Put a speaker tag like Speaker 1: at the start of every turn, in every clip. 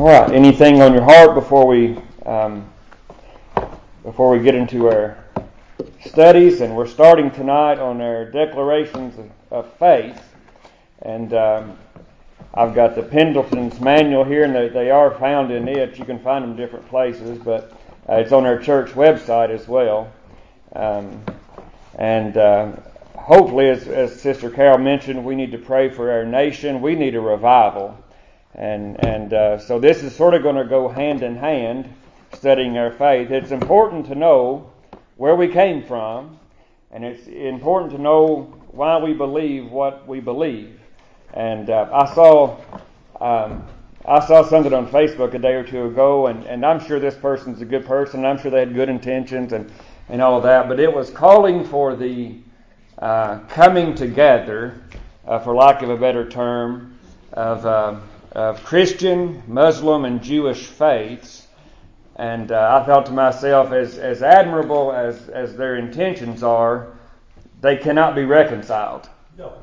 Speaker 1: All right. Anything on your heart before we um, before we get into our studies? And we're starting tonight on our declarations of, of faith. And um, I've got the Pendleton's manual here, and they, they are found in it. You can find them different places, but uh, it's on our church website as well. Um, and uh, hopefully, as, as Sister Carol mentioned, we need to pray for our nation. We need a revival. And, and uh, so this is sort of going to go hand in hand, studying our faith. It's important to know where we came from, and it's important to know why we believe what we believe. And uh, I saw um, I saw something on Facebook a day or two ago, and, and I'm sure this person's a good person. I'm sure they had good intentions and, and all of that, but it was calling for the uh, coming together, uh, for lack of a better term, of uh, of Christian, Muslim, and Jewish faiths. And uh, I thought to myself, as, as admirable as, as their intentions are, they cannot be reconciled.
Speaker 2: No.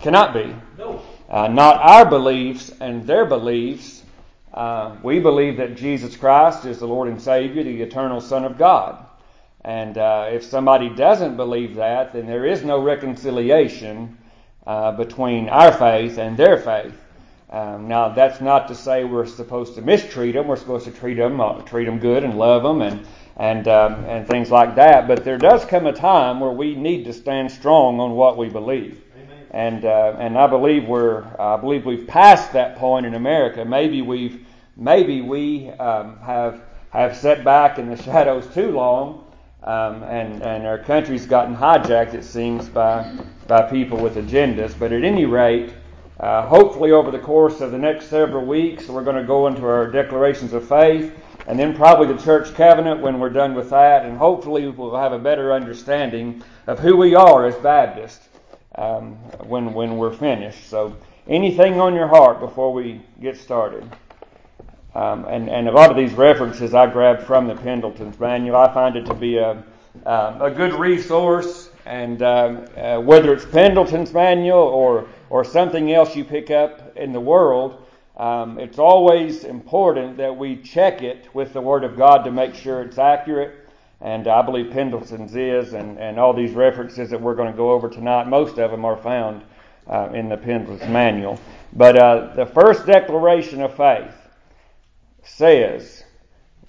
Speaker 1: Cannot be.
Speaker 2: No.
Speaker 1: Uh, not our beliefs and their beliefs. Uh, we believe that Jesus Christ is the Lord and Savior, the eternal Son of God. And uh, if somebody doesn't believe that, then there is no reconciliation uh, between our faith and their faith. Um, now, that's not to say we're supposed to mistreat them. We're supposed to treat them, uh, treat them good and love them and and um, and things like that. But there does come a time where we need to stand strong on what we believe.
Speaker 2: Amen.
Speaker 1: And uh, and I believe we're I believe we've passed that point in America. Maybe we've maybe we um, have have set back in the shadows too long. Um, and, and our country's gotten hijacked, it seems, by, by people with agendas. But at any rate, uh, hopefully, over the course of the next several weeks, we're going to go into our declarations of faith, and then probably the church covenant when we're done with that, and hopefully we'll have a better understanding of who we are as Baptists um, when when we're finished. So, anything on your heart before we get started? Um, and, and a lot of these references I grabbed from the Pendleton's manual. I find it to be a, um, a good resource, and um, uh, whether it's Pendleton's manual or or something else you pick up in the world, um, it's always important that we check it with the Word of God to make sure it's accurate. And I believe Pendleton's is, and, and all these references that we're going to go over tonight, most of them are found uh, in the Pendleton's manual. But uh, the first declaration of faith says,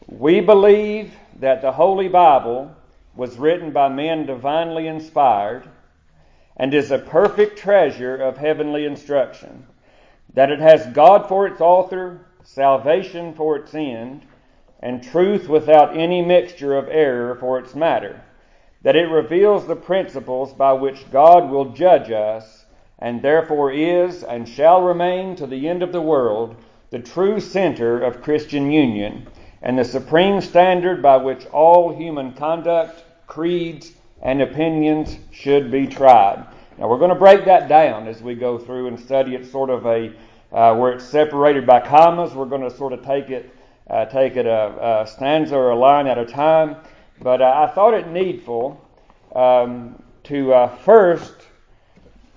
Speaker 1: We believe that the Holy Bible was written by men divinely inspired and is a perfect treasure of heavenly instruction, that it has God for its author, salvation for its end, and truth without any mixture of error for its matter, that it reveals the principles by which God will judge us, and therefore is and shall remain to the end of the world the true center of Christian union, and the supreme standard by which all human conduct, creeds, and opinions should be tried. Now we're going to break that down as we go through and study it sort of a uh, where it's separated by commas. We're going to sort of take it uh, take it a, a, stanza or a line at a time. But uh, I thought it needful um, to uh, first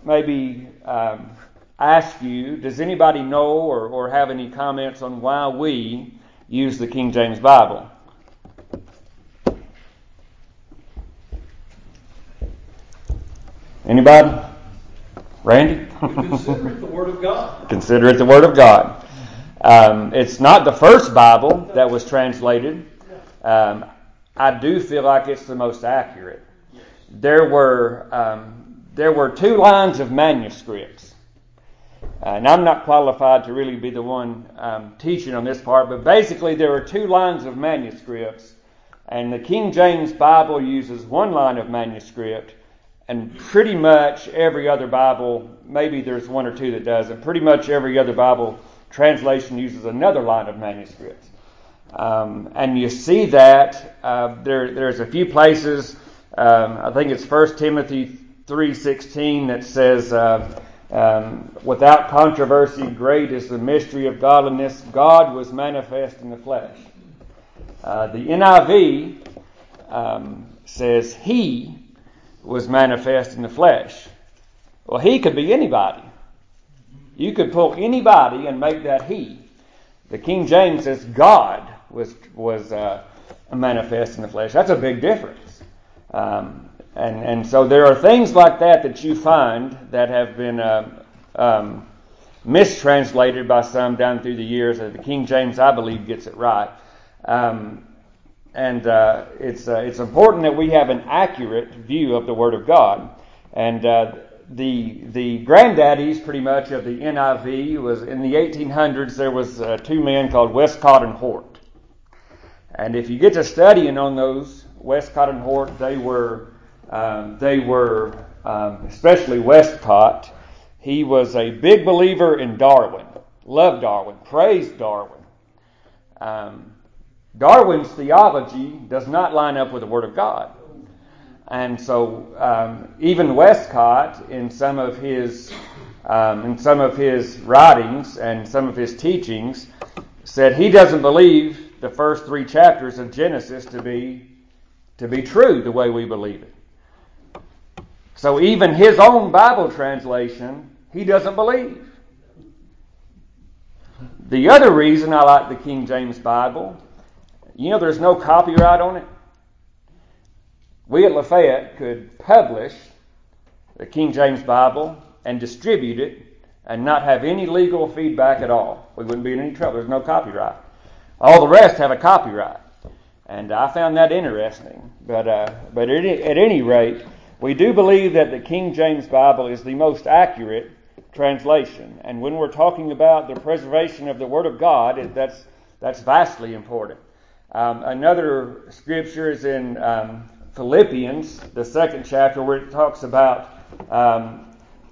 Speaker 1: maybe um, ask you: Does anybody know or, or have any comments on why we use the King James Bible? Anybody? Randy?
Speaker 2: Consider it the Word of God.
Speaker 1: Consider it the Word of God. Um, it's not the first Bible that was translated. Um, I do feel like it's the most accurate. There were um, there were two lines of manuscripts, and I'm not qualified to really be the one um, teaching on this part, but basically there are two lines of manuscripts, and the King James Bible uses one line of manuscript, and pretty much every other Bible, maybe there's one or two that doesn't, pretty much every other Bible translation uses another line of manuscripts. Um, and you see that uh, there, there's a few places. Um, I think it's 1 Timothy 3:16 that says, uh, um, "Without controversy, great is the mystery of godliness. God was manifest in the flesh." Uh, the NIV um, says, "He was manifest in the flesh." Well, he could be anybody. You could pull anybody and make that he. The King James says God was was uh, manifest in the flesh. That's a big difference. Um, and and so there are things like that that you find that have been uh, um, mistranslated by some down through the years. The King James, I believe, gets it right. Um, and uh, it's uh, it's important that we have an accurate view of the Word of God. And uh, the the granddaddies, pretty much, of the NIV was in the 1800s. There was uh, two men called Westcott and Hort. And if you get to studying on those Westcott and Hort, they were um, they were um, especially Westcott. He was a big believer in Darwin, loved Darwin, praised Darwin. Um, Darwin's theology does not line up with the Word of God. And so, um, even Westcott, in some of his um, in some of his writings and some of his teachings, said he doesn't believe the first three chapters of Genesis to be to be true the way we believe it. So even his own Bible translation, he doesn't believe. The other reason I like the King James Bible you know there's no copyright on it? We at Lafayette could publish the King James Bible and distribute it and not have any legal feedback at all. We wouldn't be in any trouble. There's no copyright. All the rest have a copyright. And I found that interesting. But, uh, but at, at any rate, we do believe that the King James Bible is the most accurate translation. And when we're talking about the preservation of the Word of God, that's, that's vastly important. Um, another scripture is in um, Philippians, the second chapter, where it talks about um,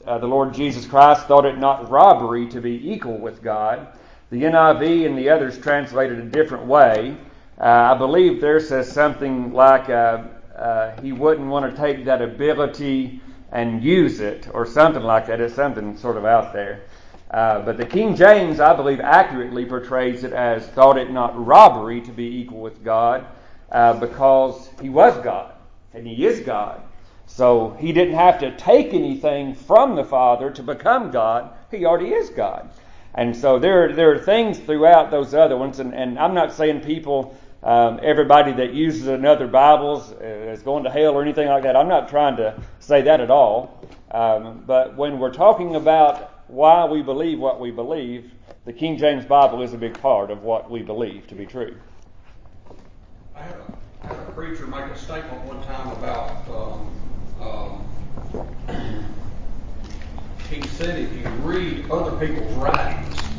Speaker 1: uh, the Lord Jesus Christ thought it not robbery to be equal with God. The NIV and the others translated a different way. Uh, I believe there says something like uh, uh he wouldn't want to take that ability and use it, or something like that. It's something sort of out there. Uh, but the King James, I believe, accurately portrays it as thought it not robbery to be equal with God uh, because he was God and he is God. So he didn't have to take anything from the Father to become God. He already is God. And so there, there are things throughout those other ones, and, and I'm not saying people, um, everybody that uses another Bibles is going to hell or anything like that. I'm not trying to say that at all. Um, but when we're talking about why we believe what we believe, the King James Bible is a big part of what we believe to be true.
Speaker 2: I had a, I had a preacher make a statement one time about. Um, um, he said if you read other people's writings,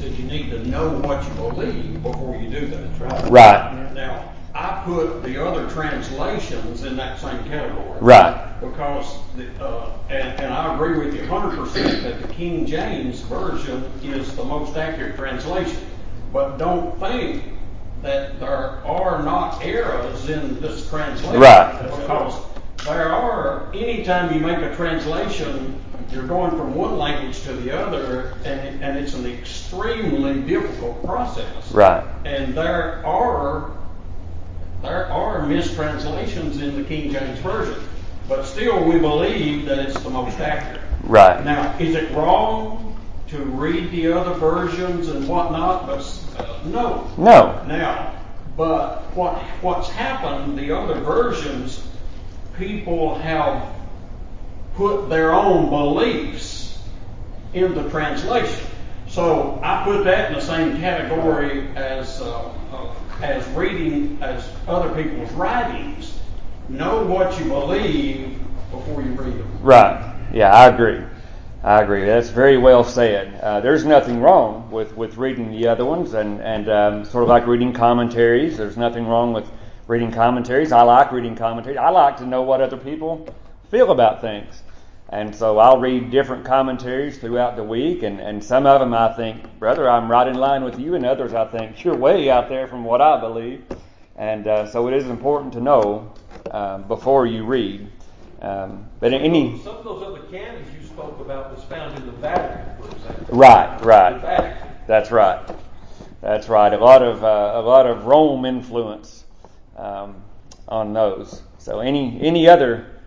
Speaker 2: you need to know what you believe before you do that.
Speaker 1: Right. Right.
Speaker 2: Now, I put the other translations in that same category.
Speaker 1: Right.
Speaker 2: Because, the, uh, and, and I agree with you 100% that the King James Version is the most accurate translation. But don't think that there are not errors in this translation.
Speaker 1: Right.
Speaker 2: Because there are, anytime you make a translation, you're going from one language to the other, and, and it's an extremely difficult process.
Speaker 1: Right.
Speaker 2: And there are there are mistranslations in the King James Version, but still we believe that it's the most accurate.
Speaker 1: Right.
Speaker 2: Now, is it wrong to read the other versions and whatnot? But uh, no.
Speaker 1: No.
Speaker 2: Now, but what what's happened? The other versions, people have put their own beliefs in the translation. So I put that in the same category as uh, as reading as other people's writings. Know what you believe before you read them.
Speaker 1: Right. Yeah, I agree. I agree. That's very well said. Uh, there's nothing wrong with, with reading the other ones, and and um, sort of like reading commentaries. There's nothing wrong with reading commentaries. I like reading commentaries. I like to know what other people feel about things. And so I'll read different commentaries throughout the week, and, and some of them I think, brother, I'm right in line with you, and others I think, you're way out there from what I believe. And uh, so it is important to know um, before you read. Um, but any
Speaker 2: some of those other canons you spoke about was found in the Vatican, for example.
Speaker 1: Right, right. That's right. That's right. A lot of uh, a lot of Rome influence um, on those. So any any other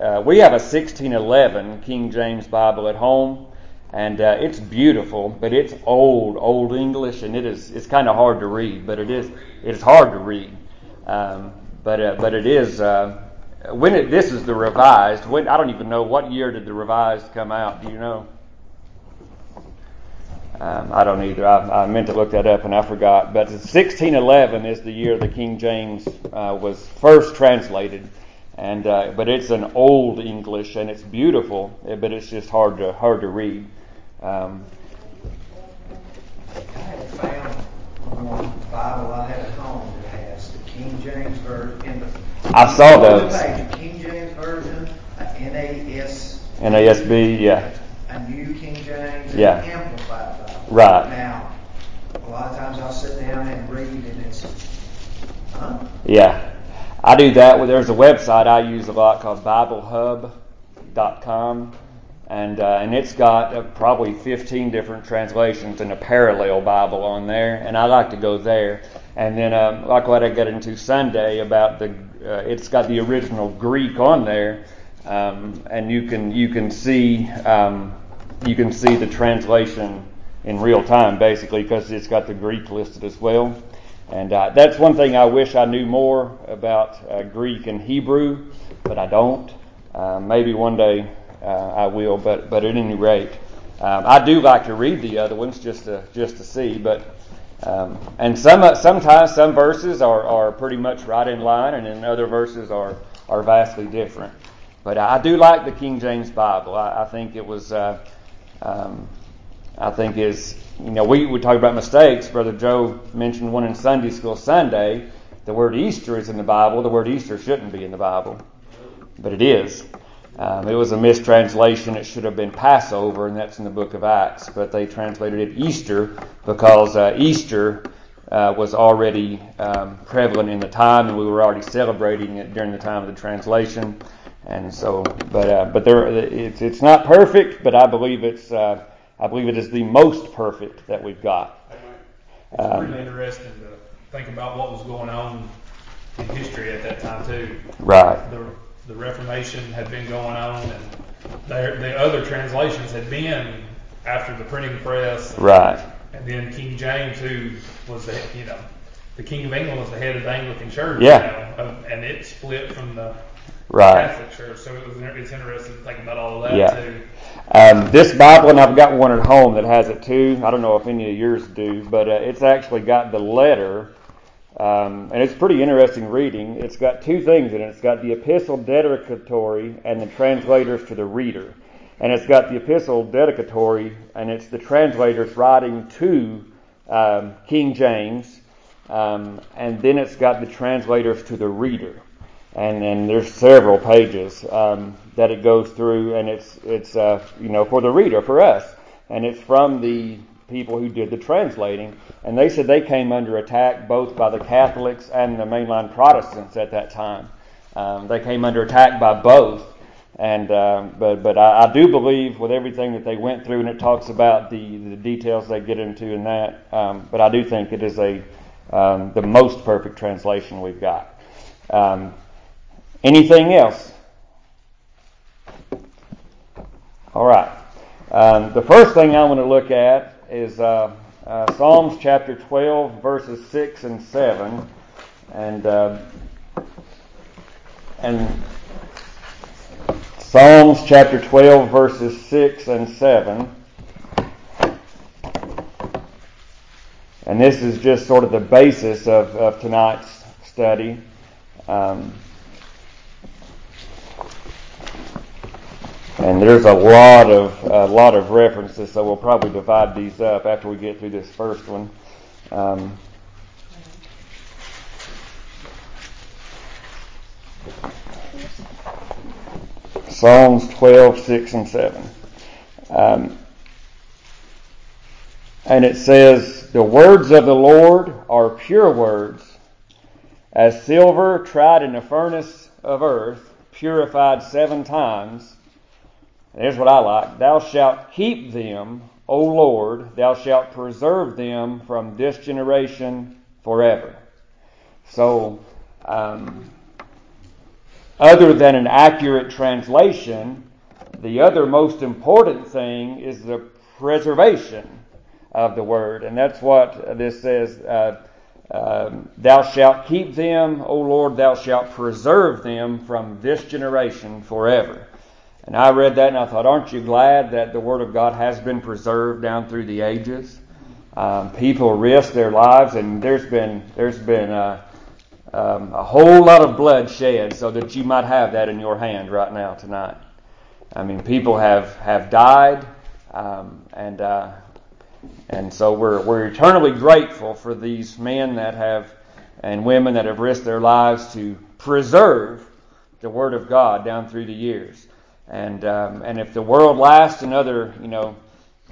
Speaker 1: uh, we have a 1611 King James Bible at home, and uh, it's beautiful, but it's old, old English, and it is it's kind of hard to read. But it is it's hard to read, um, but uh, but it is. Uh, when it, this is the revised. When I don't even know what year did the revised come out. Do you know? Um, I don't either. I, I, meant to look that up and I forgot. But 1611 is the year the King James uh, was first translated, and uh, but it's an old English and it's beautiful, but it's just hard to hard to read. Um,
Speaker 3: I had found one Bible I had at home that has the King James version in the.
Speaker 1: I saw those.
Speaker 3: Page, King James version, NAS.
Speaker 1: NASB, yeah.
Speaker 3: A New King James.
Speaker 1: Yeah.
Speaker 3: Amplified Bible.
Speaker 1: Right.
Speaker 3: Now, a lot of times I'll sit down and read, and it's. Huh?
Speaker 1: Yeah. I do that. There's a website I use a lot called BibleHub.com and uh, and it's got uh, probably 15 different translations and a parallel Bible on there, and I like to go there. And then, um, like what I got into Sunday about the, uh, it's got the original Greek on there, um, and you can you can see um, you can see the translation in real time basically because it's got the Greek listed as well. And uh, that's one thing I wish I knew more about uh, Greek and Hebrew, but I don't. Uh, maybe one day uh, I will. But but at any rate, um, I do like to read the other ones just to just to see. But um, and some uh, sometimes some verses are, are pretty much right in line, and then other verses are are vastly different. But I do like the King James Bible. I, I think it was. Uh, um, I think is you know we would talk about mistakes. Brother Joe mentioned one in Sunday school Sunday. The word Easter is in the Bible. The word Easter shouldn't be in the Bible, but it is. Um, it was a mistranslation. It should have been Passover, and that's in the book of Acts. But they translated it Easter because uh, Easter uh, was already um, prevalent in the time, and we were already celebrating it during the time of the translation. And so, but uh, but there, it's it's not perfect, but I believe it's uh, I believe it is the most perfect that we've got.
Speaker 4: It's um, really interesting to think about what was going on in history at that time too.
Speaker 1: Right.
Speaker 4: The, the Reformation had been going on, and the other translations had been after the printing press.
Speaker 1: Right.
Speaker 4: And then King James, who was the you know the King of England was the head of the Anglican Church.
Speaker 1: Yeah.
Speaker 4: You know, and it split from the
Speaker 1: right.
Speaker 4: Catholic Church. So it was it's interesting to think about all of that
Speaker 1: yeah.
Speaker 4: too.
Speaker 1: Um, this Bible, and I've got one at home that has it too. I don't know if any of yours do, but uh, it's actually got the letter um, and it's pretty interesting reading. It's got two things in it. It's got the epistle dedicatory and the translators to the reader. And it's got the epistle dedicatory, and it's the translators writing to um, King James. Um, and then it's got the translators to the reader. And then there's several pages um, that it goes through, and it's it's uh, you know for the reader, for us, and it's from the people who did the translating, and they said they came under attack both by the Catholics and the mainline Protestants at that time. Um, they came under attack by both, and um, but but I, I, do believe with everything that they went through, and it talks about the the details they get into in that. Um, but I do think it is a um, the most perfect translation we've got. Um, anything else? All right. Um, the first thing I want to look at is uh, uh, Psalms chapter 12, verses 6 and 7. And, uh, and Psalms chapter 12, verses 6 and 7. And this is just sort of the basis of, of tonight's study. Um, And there's a lot of a lot of references, so we'll probably divide these up after we get through this first one. Um, Psalms 12, 6, and 7. Um, and it says, The words of the Lord are pure words, as silver tried in the furnace of earth, purified seven times Here's what I like. Thou shalt keep them, O Lord, thou shalt preserve them from this generation forever. So, um, other than an accurate translation, the other most important thing is the preservation of the word. And that's what this says. Uh, um, thou shalt keep them, O Lord, thou shalt preserve them from this generation forever. And I read that and I thought, aren't you glad that the Word of God has been preserved down through the ages? Um, people risk their lives, and there's been there's been uh, um, a whole lot of blood shed so that you might have that in your hand right now tonight. I mean, people have have died, um, and uh, and so we're, we're eternally grateful for these men that have, and women that have risked their lives to preserve the Word of God down through the years. And, um, and if the world lasts another, you know,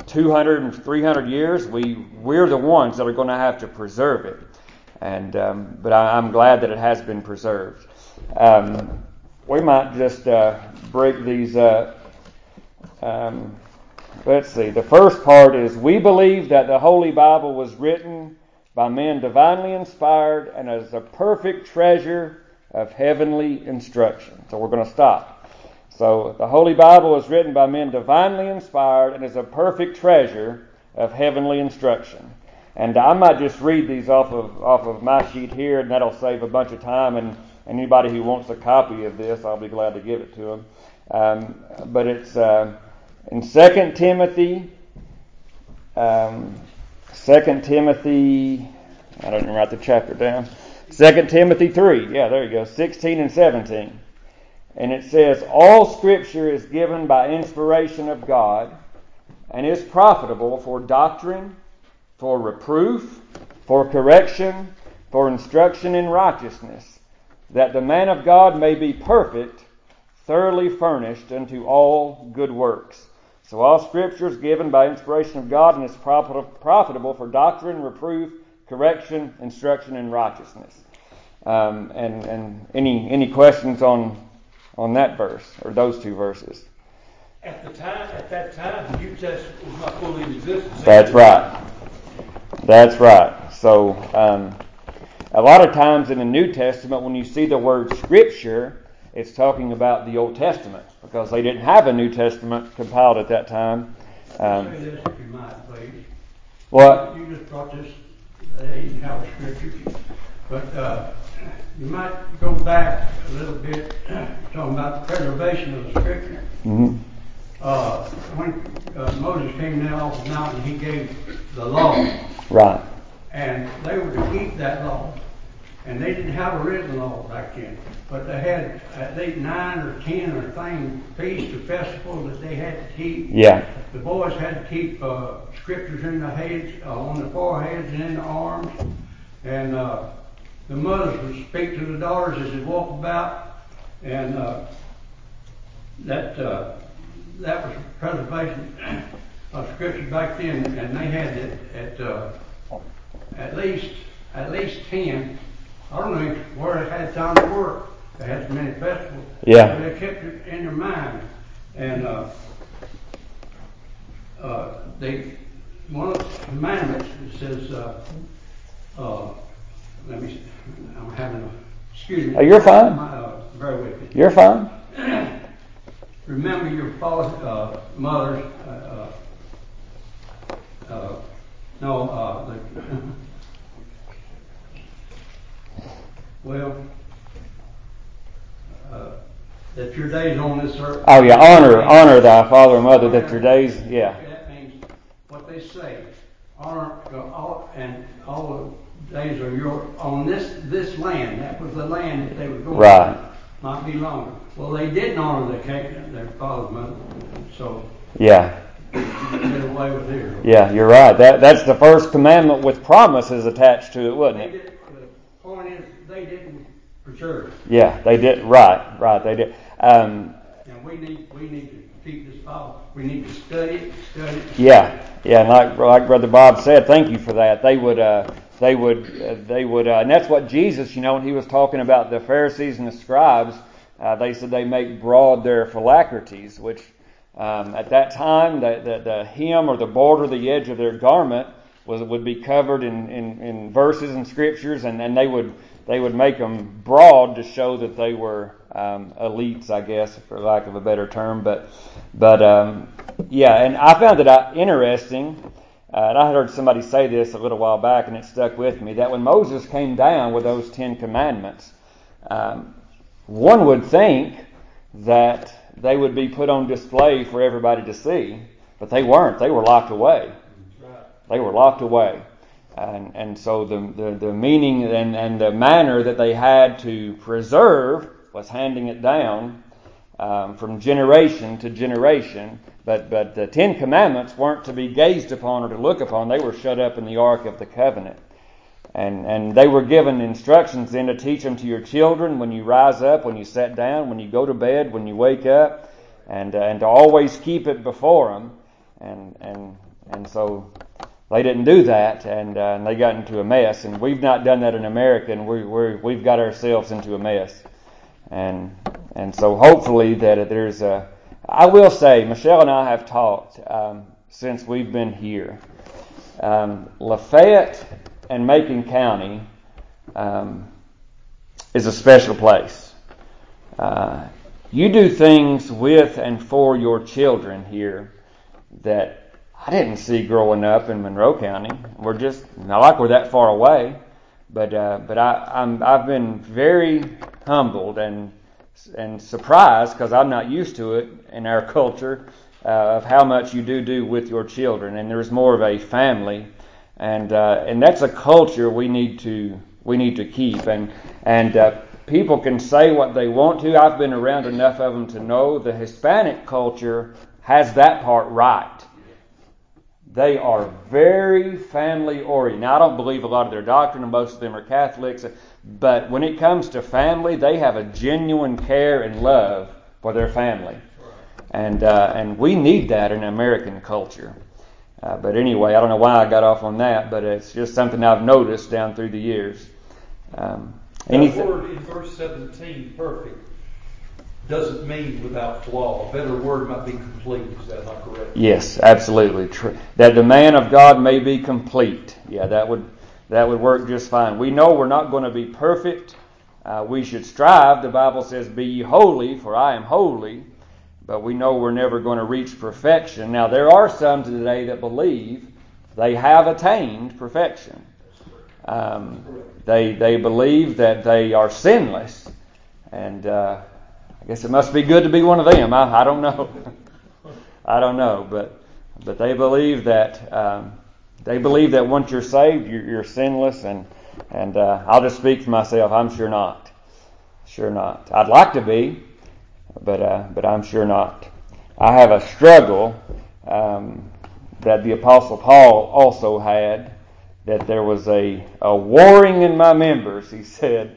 Speaker 1: 200 and 300 years, we, we're the ones that are going to have to preserve it. And, um, but I, am glad that it has been preserved. Um, we might just uh, break these up. Um, Let's see. The first part is we believe that the Holy Bible was written by men divinely inspired and as a perfect treasure of heavenly instruction. So we're going to stop. So the Holy Bible was written by men divinely inspired and is a perfect treasure of heavenly instruction. And I might just read these off of off of my sheet here, and that'll save a bunch of time. And anybody who wants a copy of this, I'll be glad to give it to them. Um, but it's uh, in 2 Timothy, um, 2 Timothy, I don't even write the chapter down. 2 Timothy 3, yeah, there you go, 16 and 17. And it says, All scripture is given by inspiration of God and is profitable for doctrine, for reproof, for correction, for instruction in righteousness, that the man of God may be perfect, thoroughly furnished unto all good works. So all Scripture is given by inspiration of God and is profitable for doctrine, reproof, correction, instruction in righteousness. Um, and and any any questions on on that verse or those two verses?
Speaker 5: At the time, at that time, the New Testament was not fully in existence.
Speaker 1: That's right. That's right. So um, a lot of times in the New Testament, when you see the word Scripture, it's talking about the Old Testament because they didn't have a New Testament compiled at that time.
Speaker 5: Um, this if you might, please.
Speaker 1: What?
Speaker 5: You just brought this in house scripture, but uh, you might go back a little bit talking about the preservation of the scripture.
Speaker 1: Mm-hmm.
Speaker 5: Uh, when uh, Moses came down off the mountain, he gave the law.
Speaker 1: Right.
Speaker 5: And they were to keep that law. And they didn't have a written law back then, but they had at least nine or ten or things, feasts or festivals that they had to keep.
Speaker 1: Yeah.
Speaker 5: The boys had to keep uh, scriptures in the heads, uh, on the foreheads and in the arms, and uh, the mothers would speak to the daughters as they walked about, and uh, that uh, that was preservation of scripture back then, and they had it at uh, at least at least ten I don't know where they had time to work. They had so many festivals.
Speaker 1: Yeah.
Speaker 5: But they kept it in their mind. And uh, uh, they, one of the commandments says, uh, uh, let me, I'm having a, excuse me.
Speaker 1: Oh, you're fine.
Speaker 5: My, uh, bear with me.
Speaker 1: You're fine.
Speaker 5: Remember your father, uh, mothers, uh, uh, uh no, uh, the, Well, uh, that your days on this earth.
Speaker 1: Oh yeah, honor honor thy father and mother that your days yeah.
Speaker 5: That means what they say. Honor all and all days are your on this this land. That was the land that they were going.
Speaker 1: Right.
Speaker 5: To. Might be longer. Well, they didn't honor their their father's mother, so.
Speaker 1: Yeah.
Speaker 5: Get away with here.
Speaker 1: Yeah, you're right. That that's the first commandment with promises attached to it, wasn't it?
Speaker 5: The point is, they didn't preserve.
Speaker 1: Yeah, they did. Right, right. They did. Um,
Speaker 5: and we need we need to keep this Bible. We need to study it, study it.
Speaker 1: Yeah, yeah. And like like Brother Bob said, thank you for that. They would. Uh, they would, uh, they would, uh, and that's what Jesus, you know, when he was talking about the Pharisees and the scribes, uh, they said they make broad their phylacteries, which um, at that time the, the, the hem or the border, the edge of their garment was would be covered in, in, in verses and scriptures, and, and they would they would make them broad to show that they were um, elites, I guess, for lack of a better term. But, but um, yeah, and I found it uh, interesting. Uh, and I heard somebody say this a little while back, and it stuck with me that when Moses came down with those Ten Commandments, um, one would think that they would be put on display for everybody to see, but they weren't. They were locked away. They were locked away. And, and so the, the, the meaning and, and the manner that they had to preserve was handing it down um, from generation to generation. But, but the Ten Commandments weren't to be gazed upon or to look upon. They were shut up in the Ark of the Covenant. And, and they were given instructions then to teach them to your children when you rise up, when you sit down, when you go to bed, when you wake up, and, uh, and to always keep it before them. And, and, and so they didn't do that, and, uh, and they got into a mess. And we've not done that in America, and we, we're, we've got ourselves into a mess. And and so hopefully that there's a. I will say, Michelle and I have talked um, since we've been here. Um, Lafayette and Macon County um, is a special place. Uh, you do things with and for your children here that I didn't see growing up in Monroe County. We're just not like we're that far away, but uh, but I, I'm I've been very humbled and and surprised because I'm not used to it in our culture uh, of how much you do do with your children, and there's more of a family, and uh, and that's a culture we need to we need to keep, and and uh, people can say what they want to. I've been around enough of them to know the Hispanic culture has that part right. They are very family oriented. Now, I don't believe a lot of their doctrine, and most of them are Catholics, but when it comes to family, they have a genuine care and love for their family. And, uh, and we need that in American culture. Uh, but anyway, I don't know why I got off on that, but it's just something I've noticed down through the years. Um,
Speaker 6: anything? word in verse 17, perfect doesn't mean without flaw. A better word might be complete. Is that not correct?
Speaker 1: Yes, absolutely. True. That the man of God may be complete. Yeah, that would that would work just fine. We know we're not going to be perfect. Uh, we should strive. The Bible says, "Be ye holy, for I am holy." But we know we're never going to reach perfection. Now, there are some today that believe they have attained perfection. Um, they they believe that they are sinless, and uh, I guess it must be good to be one of them. I, I don't know. I don't know, but but they believe that um, they believe that once you're saved, you're, you're sinless, and and uh, I'll just speak for myself. I'm sure not. Sure not. I'd like to be, but uh, but I'm sure not. I have a struggle um, that the Apostle Paul also had. That there was a, a warring in my members, he said,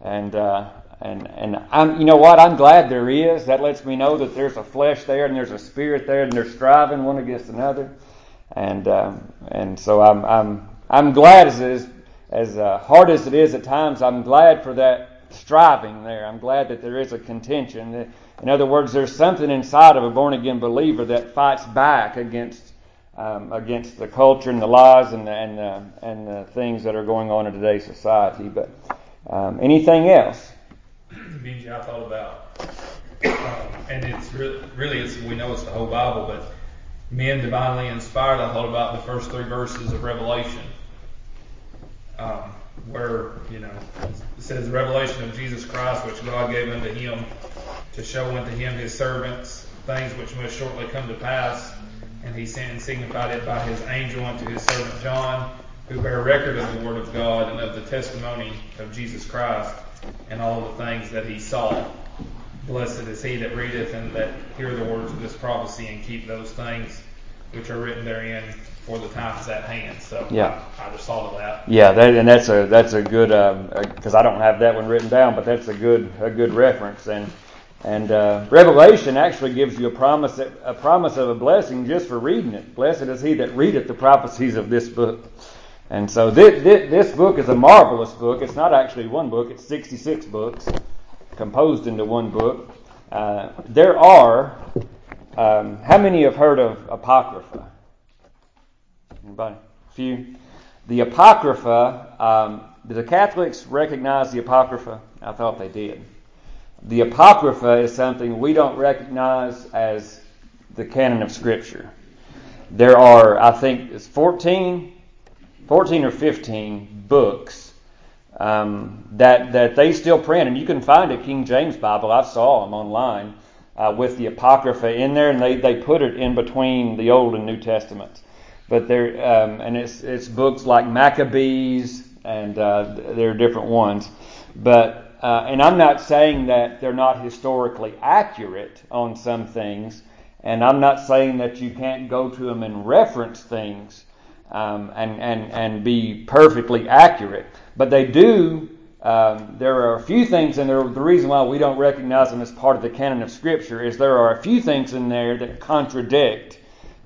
Speaker 1: and uh, and and I'm, you know what? I'm glad there is. That lets me know that there's a flesh there and there's a spirit there and they're striving one against another. And um, and so I'm I'm I'm glad as it is, as uh, hard as it is at times. I'm glad for that striving there. I'm glad that there is a contention. In other words, there's something inside of a born again believer that fights back against um, against the culture and the lies and the, and the, and the things that are going on in today's society. But um, anything else?
Speaker 4: Benji, I thought about, uh, and it's really, really, it's, we know it's the whole Bible, but men divinely inspired. I thought about the first three verses of Revelation, um, where you know it says revelation of Jesus Christ, which God gave unto him to show unto him his servants things which must shortly come to pass, and he sent and signified it by his angel unto his servant John, who bear record of the word of God and of the testimony of Jesus Christ and all the things that he saw. Blessed is he that readeth and that hear the words of this prophecy and keep those things which are written therein for the times at hand. So
Speaker 1: yeah,
Speaker 4: I, I just thought of that.
Speaker 1: Yeah, that, and that's a that's a good because um, I don't have that one written down, but that's a good a good reference and. And uh, Revelation actually gives you a promise a promise of a blessing just for reading it. Blessed is he that readeth the prophecies of this book. And so this, this, this, book is a marvelous book. It's not actually one book, it's 66 books composed into one book. Uh, there are, um, how many have heard of Apocrypha? Anybody? A few? The Apocrypha, um, do the Catholics recognize the Apocrypha? I thought they did. the Apocrypha is something we don't recognize as the canon of Scripture. There are, I think, it's 14, 14 or 15 books um, that that they still print, and you can find a King James Bible. I saw them online uh, with the Apocrypha in there, and they, they put it in between the Old and New Testaments. But there, um, and it's it's books like Maccabees, and uh, there are different ones. But uh, and I'm not saying that they're not historically accurate on some things, and I'm not saying that you can't go to them and reference things um, and and and be perfectly accurate. But they do um, there are a few things in there. The reason why we don't recognize them as part of the canon of Scripture is there are a few things in there that contradict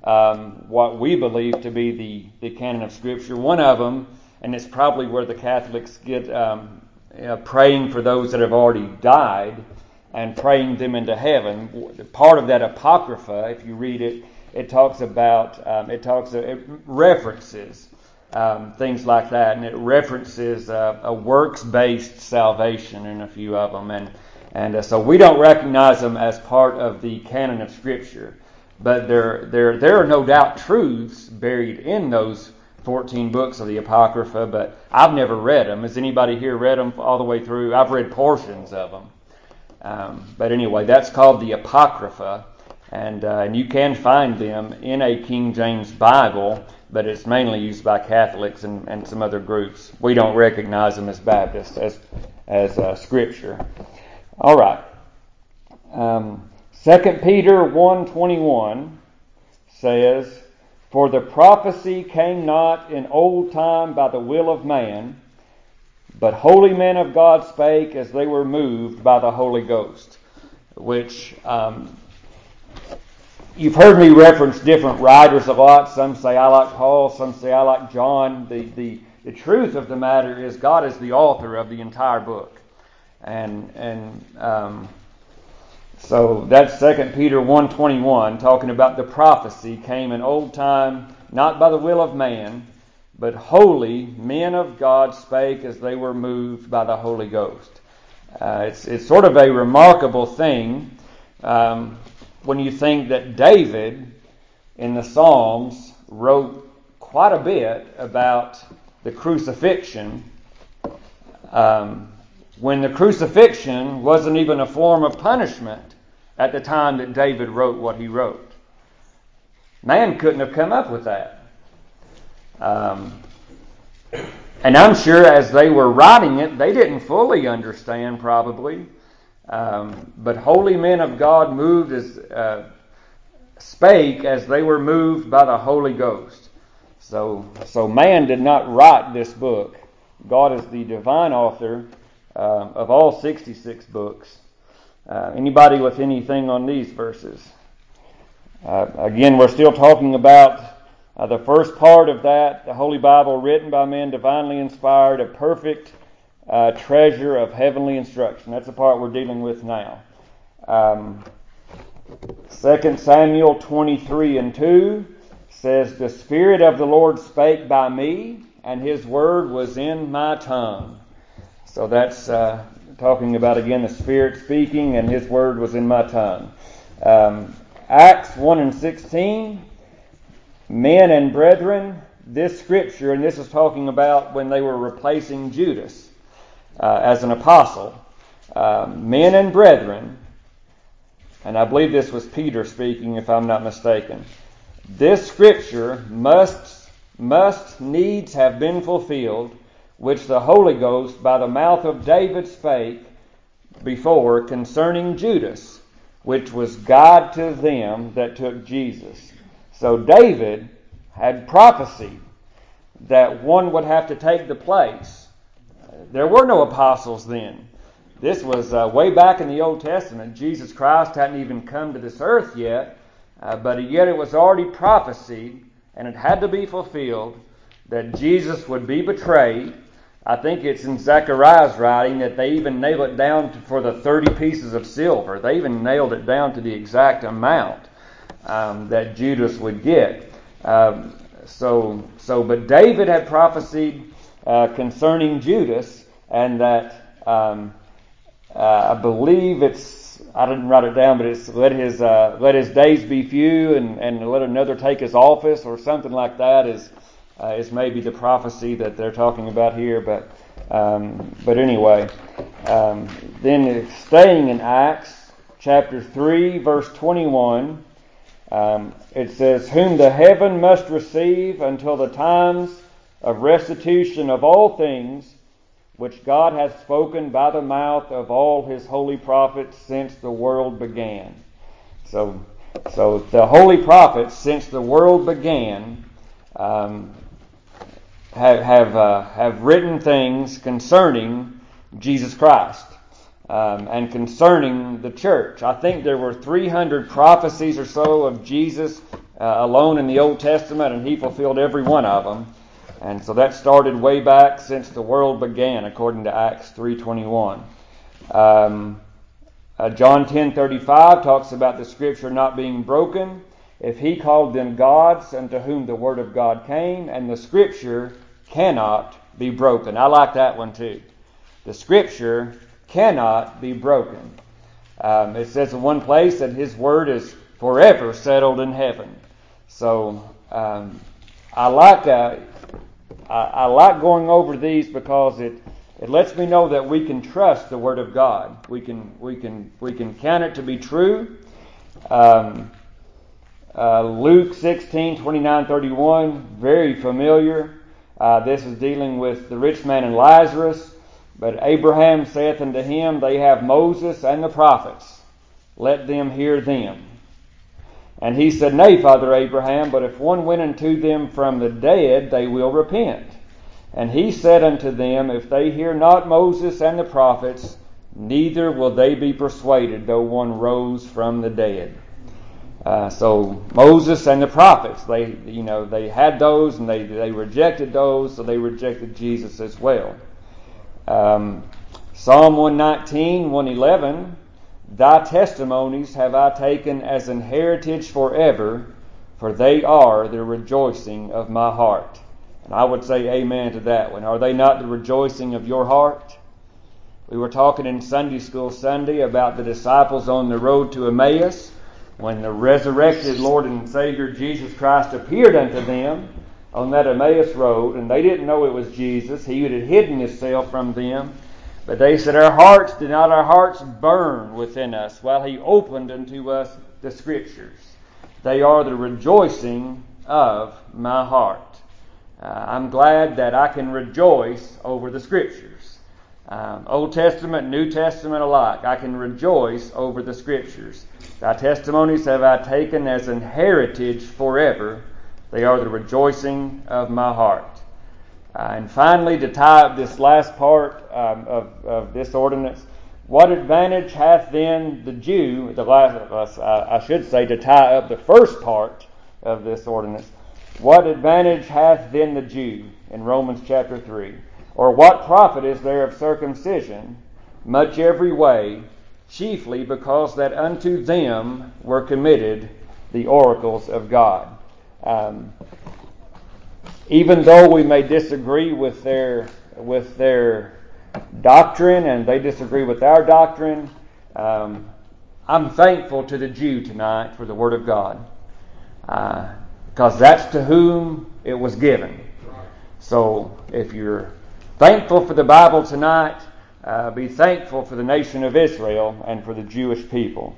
Speaker 1: um, what we believe to be the, the canon of Scripture. One of them, and it's probably where the Catholics get um, praying for those that have already died and praying them into heaven. Part of that apocrypha, if you read it, it talks about um, it talks it references um, things like that, and it references a works-based salvation in a few of them, and and uh, so we don't recognize them as part of the canon of Scripture, but there there there are no doubt truths buried in those 14 books of the Apocrypha, but I've never read them. Has anybody here read them all the way through? I've read portions of them, um, but anyway, that's called the Apocrypha, and uh, and you can find them in a King James Bible but it's mainly used by Catholics and, and some other groups. We don't recognize them as Baptists, as, as uh, Scripture. All right. Um, 2 Peter 1.21 says, For the prophecy came not in old time by the will of man, but holy men of God spake as they were moved by the Holy Ghost. Which um, You've heard me reference different writers a lot. Some say I like Paul, some say I like John. The, the, the truth of the matter is God is the author of the entire book. And, and um, so that's 2 Peter 1.21, talking about the prophecy came in old time, not by the will of man, but holy men of God spake as they were moved by the Holy Ghost. Uh, it's, it's sort of a remarkable thing. Um, when you think that David in the Psalms wrote quite a bit about the crucifixion, um, when the crucifixion wasn't even a form of punishment at the time that David wrote what he wrote. Man couldn't have come up with that. Um, and I'm sure as they were writing it, they didn't fully understand probably um, but holy men of God moved as uh, spake as they were moved by the Holy Ghost. So, so man did not write this book. God is the divine author uh, of all 66 books. Uh, anybody with anything on these verses? Uh, again, we're still talking about uh, the first part of that, the Holy Bible written by men, divinely inspired, a perfect uh, treasure of heavenly instruction. That's the part we're dealing with now. Um, 2 Samuel 23 and 2 says, The Spirit of the Lord spake by me, and His word was in my tongue. So that's uh, talking about, again, the Spirit speaking, and His word was in my tongue. Um, Acts 1 and 16, men and brethren, this scripture, and this is talking about when they were replacing Judas uh, as an apostle, uh, men and brethren, and I believe this was Peter speaking, if I'm not mistaken. This scripture must must needs have been fulfilled, which the Holy Ghost by the mouth of David spake before concerning Judas, which was God to them that took Jesus. So David had prophesied that one would have to take the place there were no apostles then. This was uh, way back in the Old Testament. Jesus Christ hadn't even come to this earth yet, uh, but yet it was already prophesied, and it had to be fulfilled that Jesus would be betrayed. I think it's in Zechariah's writing that they even nail it down to, for the 30 pieces of silver. They even nailed it down to the exact amount um, that Judas would get. Um, so, so, but David had prophesied uh, concerning Judas, and that um, uh, I believe it's I didn't write it down, but it's let his uh, let his days be few and, and let another take his office or something like that is uh, is maybe the prophecy that they're talking about here. But um, but anyway, um, then staying in Acts chapter three, verse twenty-one. Um, it says, Whom the heaven must receive until the times of restitution of all things, which God hath spoken by the mouth of all his holy prophets since the world began. So, so the holy prophets, since the world began, um, have have, uh, have written things concerning Jesus Christ um, and concerning the church. I think there were 300 prophecies or so of Jesus uh, alone in the Old Testament, and he fulfilled every one of them. And so that started way back since the world began, according to Acts 3:21. Um, uh, John 10:35 talks about the Scripture not being broken. If he called them gods unto whom the word of God came, and the Scripture cannot be broken. I like that one too. The Scripture cannot be broken. Um, it says in one place that His word is forever settled in heaven. So um, I like uh, I, I like going over these because it it lets me know that we can trust the Word of God. We can we can we can count it to be true. Um, uh, Luke 16, 29, 31, very familiar. Uh, this is dealing with the rich man and Lazarus. But Abraham saith unto him, They have Moses and the prophets. Let them hear them. And he said, Nay, Father Abraham, but if one went unto them from the dead, they will repent. And he said unto them, If they hear not Moses and the prophets, neither will they be persuaded, though one rose from the dead. Uh, so Moses and the prophets, they you know they had those and they they rejected those, so they rejected Jesus as well. Um, Psalm 119, 111 Thy testimonies have I taken as an heritage forever, for they are the rejoicing of my heart. And I would say amen to that one. Are they not the rejoicing of your heart? We were talking in Sunday school Sunday about the disciples on the road to Emmaus when the resurrected Lord and Savior Jesus Christ appeared unto them on that Emmaus road, and they didn't know it was Jesus. He had hidden himself from them. But they said, Our hearts, did not our hearts burn within us while he opened unto us the Scriptures? They are the rejoicing of my heart. Uh, I'm glad that I can rejoice over the Scriptures. Um, Old Testament, New Testament alike. I can rejoice over the Scriptures. Thy testimonies have I taken as an heritage forever. They are the rejoicing of my heart. Uh, and finally, to tie up this last part um, of, of this ordinance, what advantage hath then the Jew, the last, uh, I should say, to tie up the first part of this ordinance, what advantage hath then the Jew in Romans chapter 3? Or what profit is there of circumcision? Much every way, chiefly because that unto them were committed the oracles of God. Um, even though we may disagree with their with their doctrine and they disagree with our doctrine, um, I'm thankful to the Jew tonight for the Word of God because uh, that's to whom it was given. So if you're thankful for the Bible tonight, uh, be thankful for the nation of Israel and for the Jewish people.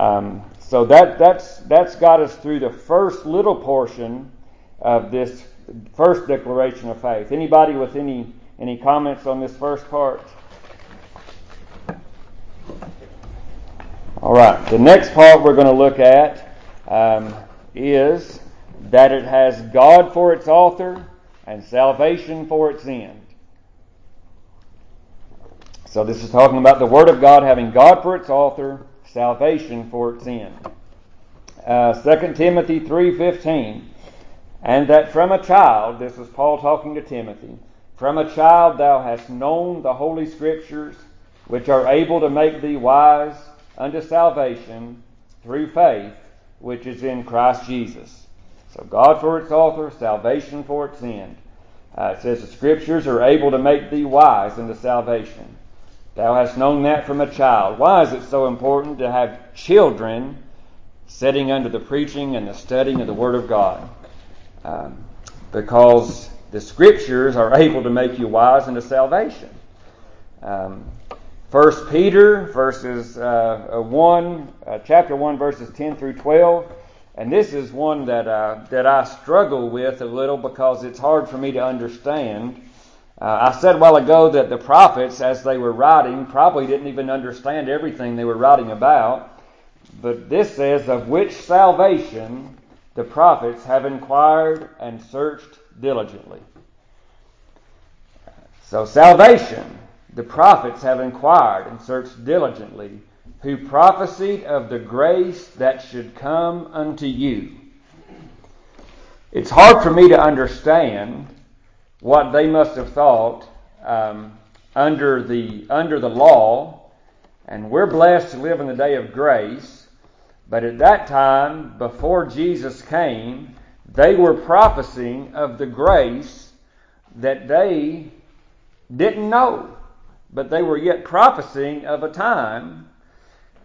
Speaker 1: Um, so that that's that's got us through the first little portion of this first declaration of faith. Anybody with any any comments on this first part? All right. The next part we're going to look at um, is that it has God for its author and salvation for its end. So this is talking about the Word of God having God for its author, salvation for its end. Uh, 2 Timothy 3.15 and that from a child, this is Paul talking to Timothy, from a child thou hast known the Holy Scriptures, which are able to make thee wise unto salvation through faith, which is in Christ Jesus. So God for its author, salvation for its end. Uh, it says the Scriptures are able to make thee wise unto salvation. Thou hast known that from a child. Why is it so important to have children sitting under the preaching and the studying of the Word of God? Um, because the Scriptures are able to make you wise unto salvation. Um, First Peter verses uh, uh, one, uh, chapter one, verses ten through twelve, and this is one that uh, that I struggle with a little because it's hard for me to understand. Uh, I said a while ago that the prophets, as they were writing, probably didn't even understand everything they were writing about. But this says, of which salvation the prophets have inquired and searched diligently. So, salvation, the prophets have inquired and searched diligently, who prophesied of the grace that should come unto you. It's hard for me to understand what they must have thought um, under the under the law, and we're blessed to live in the day of grace. But at that time, before Jesus came, they were prophesying of the grace that they didn't know, but they were yet prophesying of a time.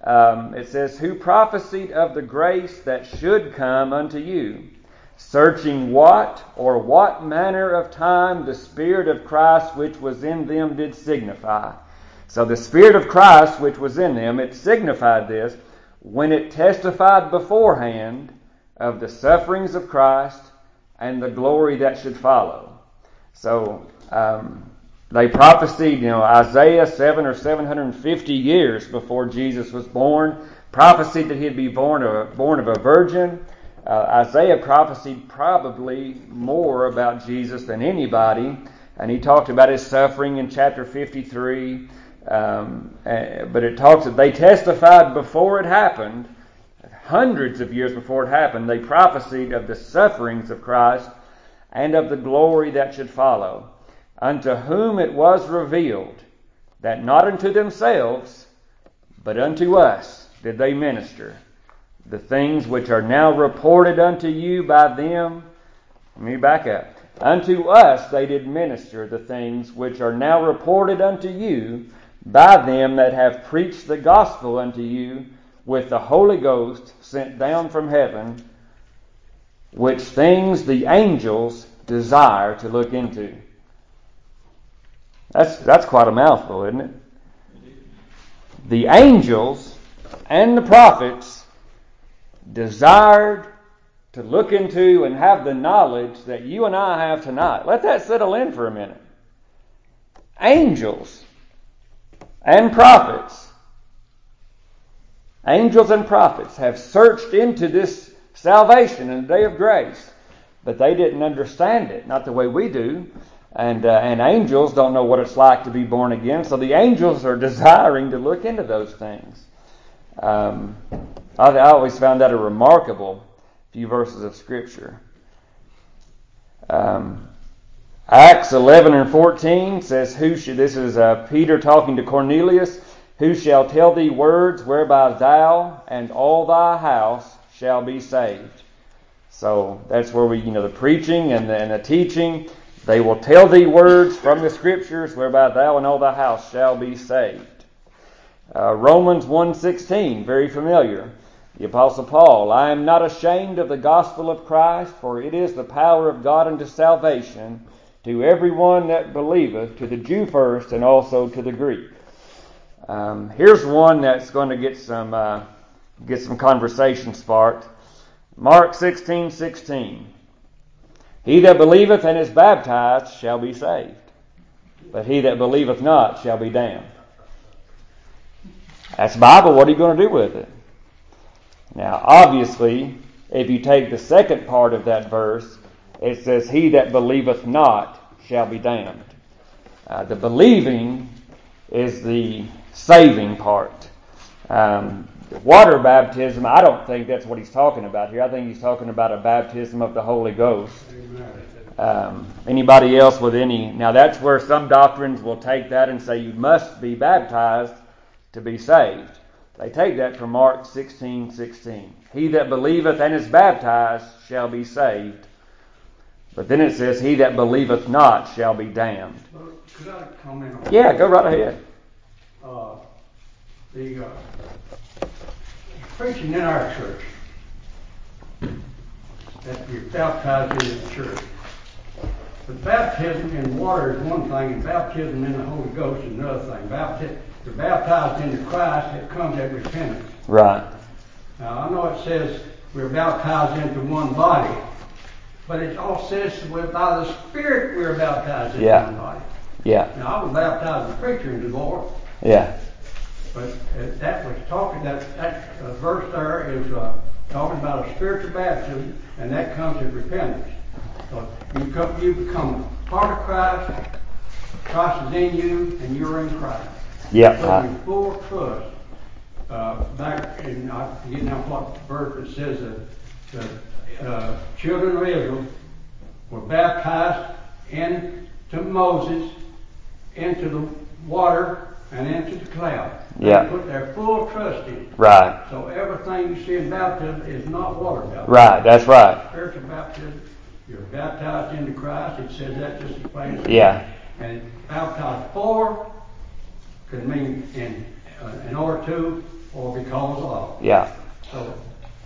Speaker 1: Um, it says, "Who prophesied of the grace that should come unto you." searching what or what manner of time the Spirit of Christ which was in them did signify. So the Spirit of Christ which was in them, it signified this when it testified beforehand of the sufferings of Christ and the glory that should follow. So um, they prophesied, you know, Isaiah seven or seven hundred and fifty years before Jesus was born, prophesied that he'd be born of, born of a virgin uh, Isaiah prophesied probably more about Jesus than anybody, and he talked about his suffering in chapter 53. Um, uh, but it talks that they testified before it happened, hundreds of years before it happened, they prophesied of the sufferings of Christ and of the glory that should follow, unto whom it was revealed that not unto themselves, but unto us did they minister the things which are now reported unto you by them. Let me back up. Unto us they did minister the things which are now reported unto you by them that have preached the gospel unto you with the Holy Ghost sent down from heaven, which things the angels desire to look into. That's, that's quite a mouthful, isn't it? The angels and the prophets desired to look into and have the knowledge that you and I have tonight. Let that settle in for a minute. Angels and prophets, angels and prophets have searched into this salvation in the day of grace, but they didn't understand it, not the way we do. And, uh, and angels don't know what it's like to be born again, so the angels are desiring to look into those things. Um, I, I always found that a remarkable few verses of Scripture. Um, Acts 11 and 14 says, "Who should?" This is uh, Peter talking to Cornelius. Who shall tell thee words whereby thou and all thy house shall be saved? So that's where we, you know, the preaching and the, and the teaching. They will tell thee words from the Scriptures whereby thou and all thy house shall be saved. Uh, Romans 1.16, very familiar. The Apostle Paul, I am not ashamed of the gospel of Christ, for it is the power of God unto salvation to everyone that believeth, to the Jew first, and also to the Greek. Um, here's one that's going to get some uh, get some conversation sparked. Mark 16, 16. He that believeth and is baptized shall be saved, but he that believeth not shall be damned. That's Bible. What are you going to do with it? Now, obviously, if you take the second part of that verse, it says, He that believeth not shall be damned. Uh, the believing is the saving part. Um, water baptism, I don't think that's what he's talking about here. I think he's talking about a baptism of the Holy Ghost. Um, anybody else with any? Now, that's where some doctrines will take that and say you must be baptized to be saved. They take that from Mark 16, 16. He that believeth and is baptized shall be saved. But then it says, He that believeth not shall be damned.
Speaker 5: Could I comment on
Speaker 1: Yeah, go right ahead.
Speaker 5: uh, the uh, preaching in our church that you're baptized in the church. But baptism in water is one thing, and baptism in the Holy Ghost is another thing. Bapti- you're baptized into Christ, it comes at repentance.
Speaker 1: Right.
Speaker 5: Now, I know it says we're baptized into one body, but it all says we're by the Spirit we're baptized into
Speaker 1: Yeah.
Speaker 5: body.
Speaker 1: Yeah.
Speaker 5: Now, I was baptized as a preacher into the Lord,
Speaker 1: Yeah.
Speaker 5: but uh, that was talking, that, that uh, verse there is uh, talking about a spiritual baptism, and that comes at repentance. So you, come, you become part of Christ, Christ is in you, and you're in Christ.
Speaker 1: Yeah. I-
Speaker 5: your full trust uh, back in, I forget now what verse it says that the uh, children of Israel were baptized into Moses, into the water, and into the cloud.
Speaker 1: Yeah.
Speaker 5: They put their full trust in.
Speaker 1: Right.
Speaker 5: So everything you see in baptism is not water baptism.
Speaker 1: Right. That's right.
Speaker 5: Spiritual baptism, you're baptized into Christ. It says that just as plain as
Speaker 1: Yeah.
Speaker 5: and baptized for could mean in, uh, in order to or because of.
Speaker 1: Yeah.
Speaker 5: So,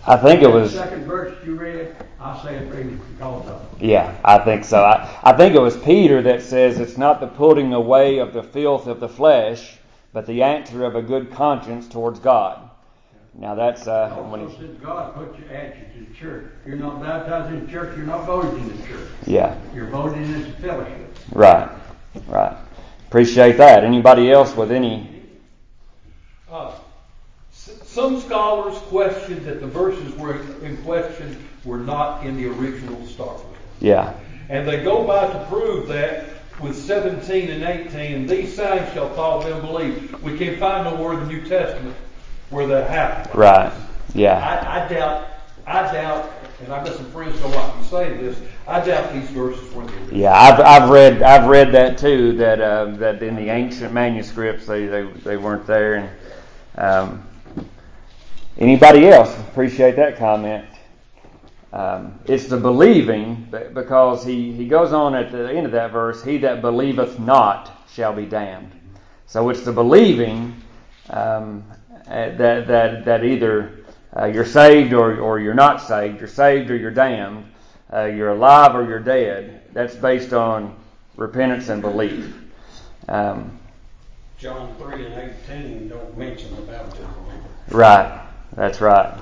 Speaker 1: I think it was.
Speaker 5: the second verse you read, I say it means because of.
Speaker 1: Yeah, I think so. I, I think it was Peter that says it's not the putting away of the filth of the flesh, but the answer of a good conscience towards God. Now that's uh, when he,
Speaker 5: says God put you, add you to the church. You're not baptized in the church, you're not voted in the church.
Speaker 1: yeah,
Speaker 5: You're voted in as a fellowship.
Speaker 1: right, right. Appreciate that. Anybody else with any?
Speaker 6: Uh, s- Some scholars question that the verses were in question were not in the original start.
Speaker 1: Yeah,
Speaker 6: And they go by to prove that with 17 and 18, these signs shall follow them believe. We can't find nowhere in the New Testament where that happened.
Speaker 1: right. Yeah,
Speaker 6: I, I doubt, I doubt, and I've got some friends who like me saying this, I doubt these verses were in the original.
Speaker 1: yeah. I've I've read I've read that too. That uh, that in the ancient manuscripts they they, they weren't there. And um, anybody else appreciate that comment? Um, it's the believing because he, he goes on at the end of that verse, he that believeth not shall be damned. So it's the believing um, uh, that, that, that either uh, you're saved or, or you're not saved, you're saved or you're damned, uh, you're alive or you're dead. That's based on repentance and belief. Um,
Speaker 2: John 3 and 18 don't mention the baptism
Speaker 1: right, that's right.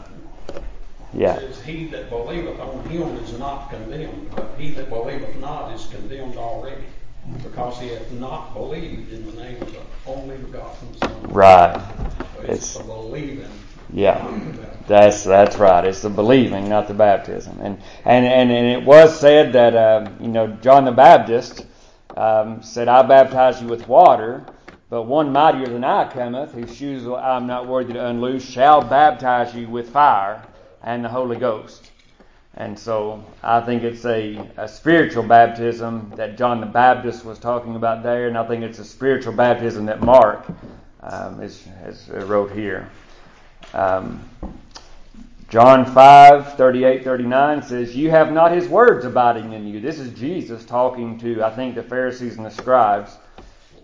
Speaker 1: Yeah,
Speaker 2: It says, He that believeth on him is not condemned, but he that believeth not is condemned already, because he hath not believed in the name of the only begotten Son.
Speaker 1: right.
Speaker 2: So It's
Speaker 1: It's-
Speaker 2: the believing.
Speaker 1: Yeah.
Speaker 2: not the baptism.
Speaker 1: That's that's right. It's the believing, not the baptism. And and and, and it was said that uh, you know John the Baptist um, said, "I baptize you with water, but one mightier than I cometh, whose shoes I am not worthy to unloose, shall baptize you with fire and the Holy Ghost." And so I think it's a, a spiritual baptism that John the Baptist was talking about there, and I think it's a spiritual baptism that Mark um, is, has wrote here. Um, John 5, 38, 39 says, You have not his words abiding in you. This is Jesus talking to, I think, the Pharisees and the scribes.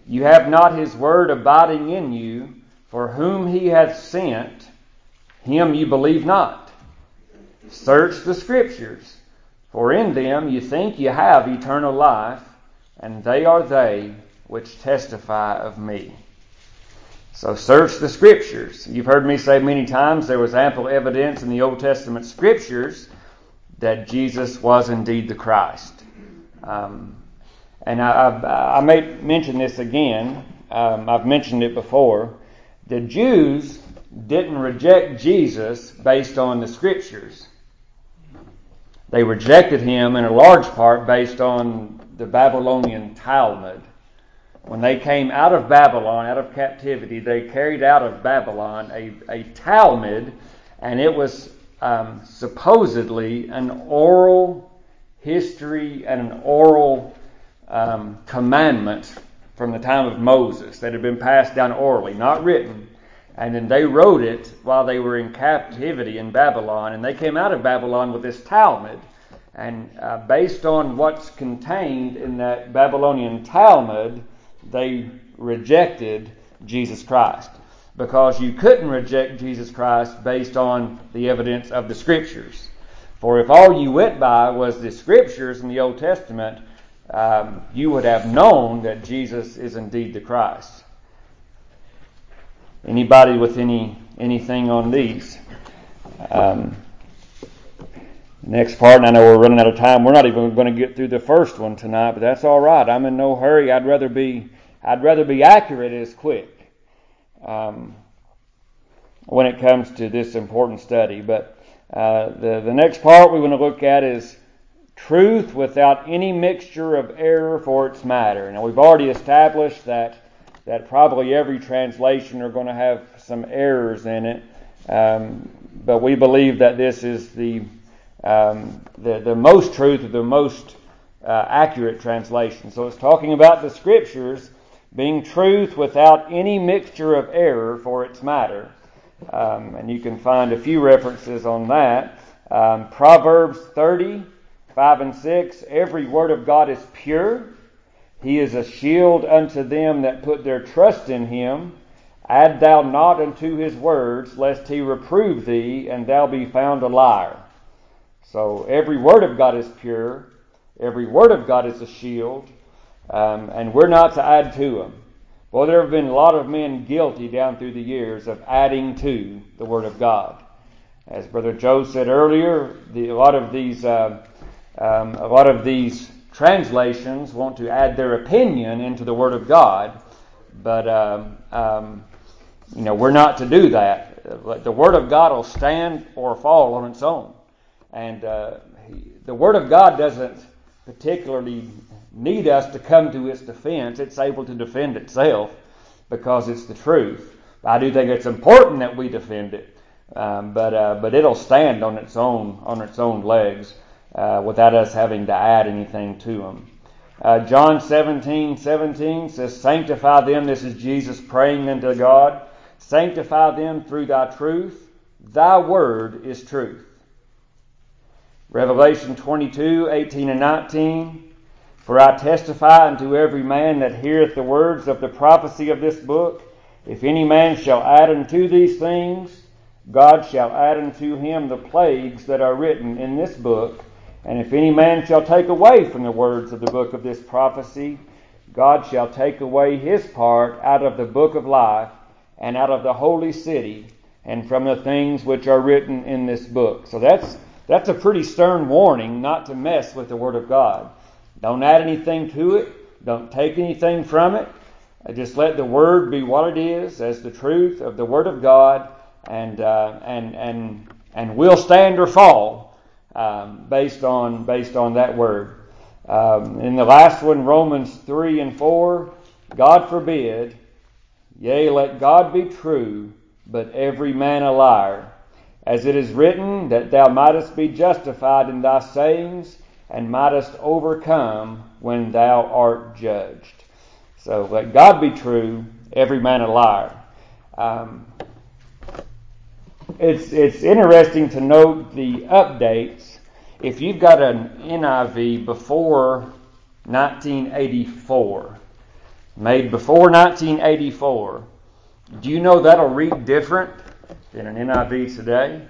Speaker 1: You have not his word abiding in you, for whom he hath sent, him you believe not. Search the scriptures, for in them you think you have eternal life, and they are they which testify of me. So search the scriptures. You've heard me say many times there was ample evidence in the Old Testament scriptures that Jesus was indeed the Christ. Um, and I, I, I may mention this again. Um, I've mentioned it before. The Jews didn't reject Jesus based on the scriptures. They rejected him in a large part based on the Babylonian Talmud. When they came out of Babylon, out of captivity, they carried out of Babylon a, a Talmud, and it was um, supposedly an oral history and an oral um, commandment from the time of Moses that had been passed down orally, not written. And then they wrote it while they were in captivity in Babylon, and they came out of Babylon with this Talmud. And uh, based on what's contained in that Babylonian Talmud, they rejected Jesus Christ because you couldn't reject Jesus Christ based on the evidence of the Scriptures. For if all you went by was the Scriptures in the Old Testament, um, you would have known that Jesus is indeed the Christ. Anybody with any anything on these? Um, next part, and I know we're running out of time. We're not even going to get through the first one tonight, but that's all right. I'm in no hurry. I'd rather be I'd rather be accurate as quick um, when it comes to this important study. But uh, the the next part we want to look at is truth without any mixture of error for its matter. Now we've already established that that probably every translation are going to have some errors in it, um, but we believe that this is the um, the, the most truth, the most uh, accurate translation. So it's talking about the scriptures being truth without any mixture of error for its matter. Um, and you can find a few references on that. Um, Proverbs 30, 5 and 6. Every word of God is pure. He is a shield unto them that put their trust in him. Add thou not unto his words, lest he reprove thee, and thou be found a liar. So every word of God is pure. Every word of God is a shield. Um, and we're not to add to them. Well, there have been a lot of men guilty down through the years of adding to the Word of God. As Brother Joe said earlier, the, a lot of these uh, um, a lot of these translations want to add their opinion into the Word of God, but um, um, you know we're not to do that. The Word of God will stand or fall on its own, and uh, he, the Word of God doesn't particularly need us to come to its defense. It's able to defend itself because it's the truth. I do think it's important that we defend it, um, but uh, but it'll stand on its own on its own legs uh, without us having to add anything to them. Uh, John 17, 17 says, Sanctify them. This is Jesus praying unto God. Sanctify them through thy truth. Thy word is truth. Revelation 22, 18 and 19. For I testify unto every man that heareth the words of the prophecy of this book, if any man shall add unto these things, God shall add unto him the plagues that are written in this book. And if any man shall take away from the words of the book of this prophecy, God shall take away his part out of the book of life and out of the holy city and from the things which are written in this book. So that's that's a pretty stern warning not to mess with the word of God. Don't add anything to it. Don't take anything from it. Uh, just let the word be what it is, as the truth of the word of God, and uh, and and and will stand or fall um, based on based on that word. Um, in the last one, Romans three and four, God forbid, yea, let God be true, but every man a liar, as it is written that thou mightest be justified in thy sayings and mightest overcome when thou art judged. So let God be true, every man a liar. Um, it's it's interesting to note the updates. If you've got an NIV before 1984, made before 1984, do you know that'll read different than an NIV today?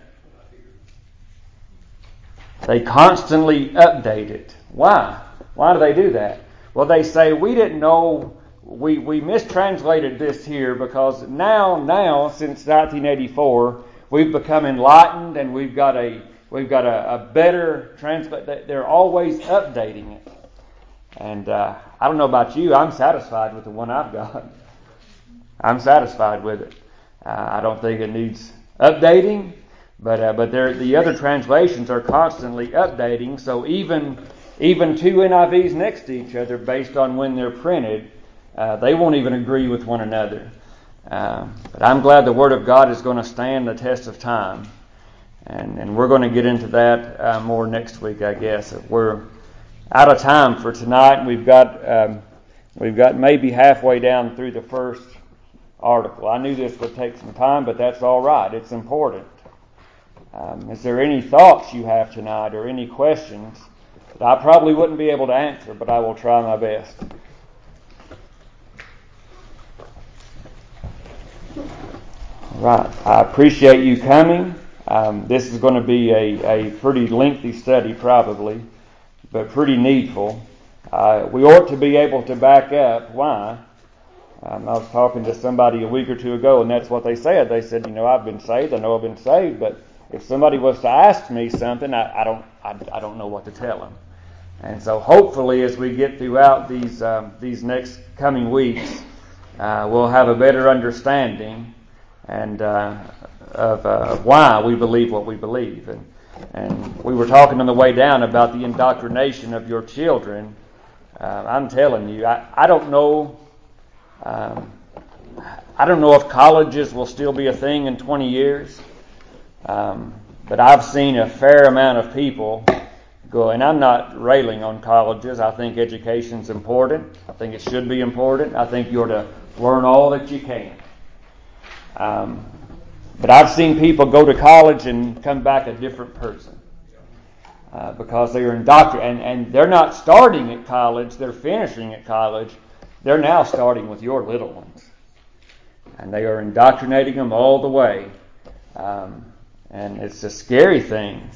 Speaker 1: They constantly update it. Why? Why do they do that? Well, they say we didn't know we, we mistranslated this here because now now since 1984 we've become enlightened and we've got a we've got a, a better translate. They're always updating it, and uh, I don't know about you. I'm satisfied with the one I've got. I'm satisfied with it. Uh, I don't think it needs updating. But uh, but the other translations are constantly updating. So even even two NIVs next to each other, based on when they're printed, uh, they won't even agree with one another. Uh, but I'm glad the Word of God is going to stand the test of time, and and we're going to get into that uh, more next week, I guess. We're out of time for tonight. We've got um, we've got maybe halfway down through the first article. I knew this would take some time, but that's all right. It's important. Um, is there any thoughts you have tonight or any questions that I probably wouldn't be able to answer, but I will try my best? Right. I appreciate you coming. Um, this is going to be a, a pretty lengthy study, probably, but pretty needful. Uh, we ought to be able to back up why. Um, I was talking to somebody a week or two ago, and that's what they said. They said, you know, I've been saved. I know I've been saved, but if somebody was to ask me something, I, I don't, I, I, don't know what to tell them. And so, hopefully, as we get throughout these um, these next coming weeks, uh, we'll have a better understanding and uh, of, uh, why we believe what we believe. And and we were talking on the way down about the indoctrination of your children. Uh, I'm telling you, I, I don't know. Um, I don't know if colleges will still be a thing in 20 years. Um, but I've seen a fair amount of people go, and I'm not railing on colleges. I think education's important. I think it should be important. I think you're to learn all that you can. Um, but I've seen people go to college and come back a different person. Uh, because they are indoctrinated, and, and they're not starting at college, they're finishing at college. They're now starting with your little ones. And they are indoctrinating them all the way. Um, and it's a scary thing.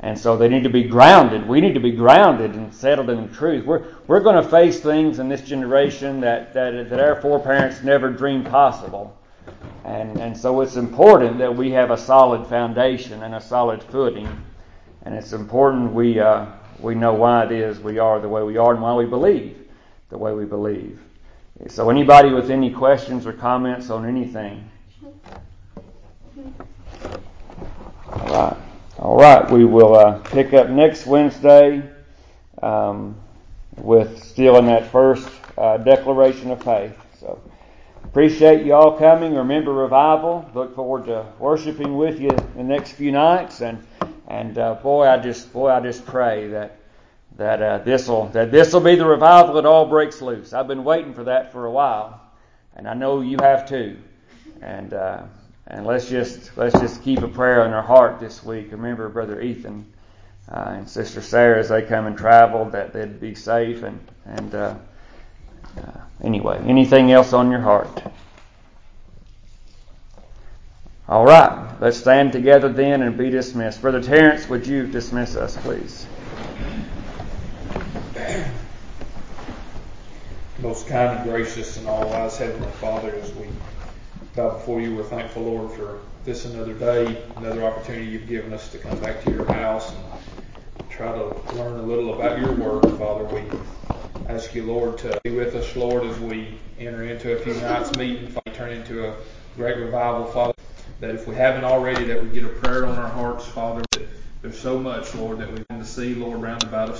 Speaker 1: And so they need to be grounded. We need to be grounded and settled in the truth. We're, we're going to face things in this generation that, that, that our foreparents never dreamed possible. And, and so it's important that we have a solid foundation and a solid footing. And it's important we, uh, we know why it is we are the way we are and why we believe the way we believe. So anybody with any questions or comments on anything? All right. All right. We will uh, pick up next Wednesday um, with still in that first uh, declaration of faith. Appreciate you all coming. Remember revival. Look forward to worshiping with you the next few nights. And and uh, boy, I just boy, I just pray that that uh, this'll that this'll be the revival that all breaks loose. I've been waiting for that for a while, and I know you have too. And uh, and let's just let's just keep a prayer in our heart this week. Remember, brother Ethan uh, and sister Sarah as they come and travel that they'd be safe. And and uh, uh, anyway, anything else on your heart? All right, let's stand together then and be dismissed. Brother Terrence, would you dismiss us, please?
Speaker 4: Most kind and gracious and all wise Heavenly Father, as we bow before you. We're thankful, Lord, for this another day, another opportunity you've given us to come back to your house and try to learn a little about your word, Father. We ask you, Lord, to be with us, Lord, as we enter into a few nights meeting, Father, turn into a great revival, Father. That if we haven't already, that we get a prayer on our hearts, Father. That there's so much, Lord, that we want to see, Lord, round about us.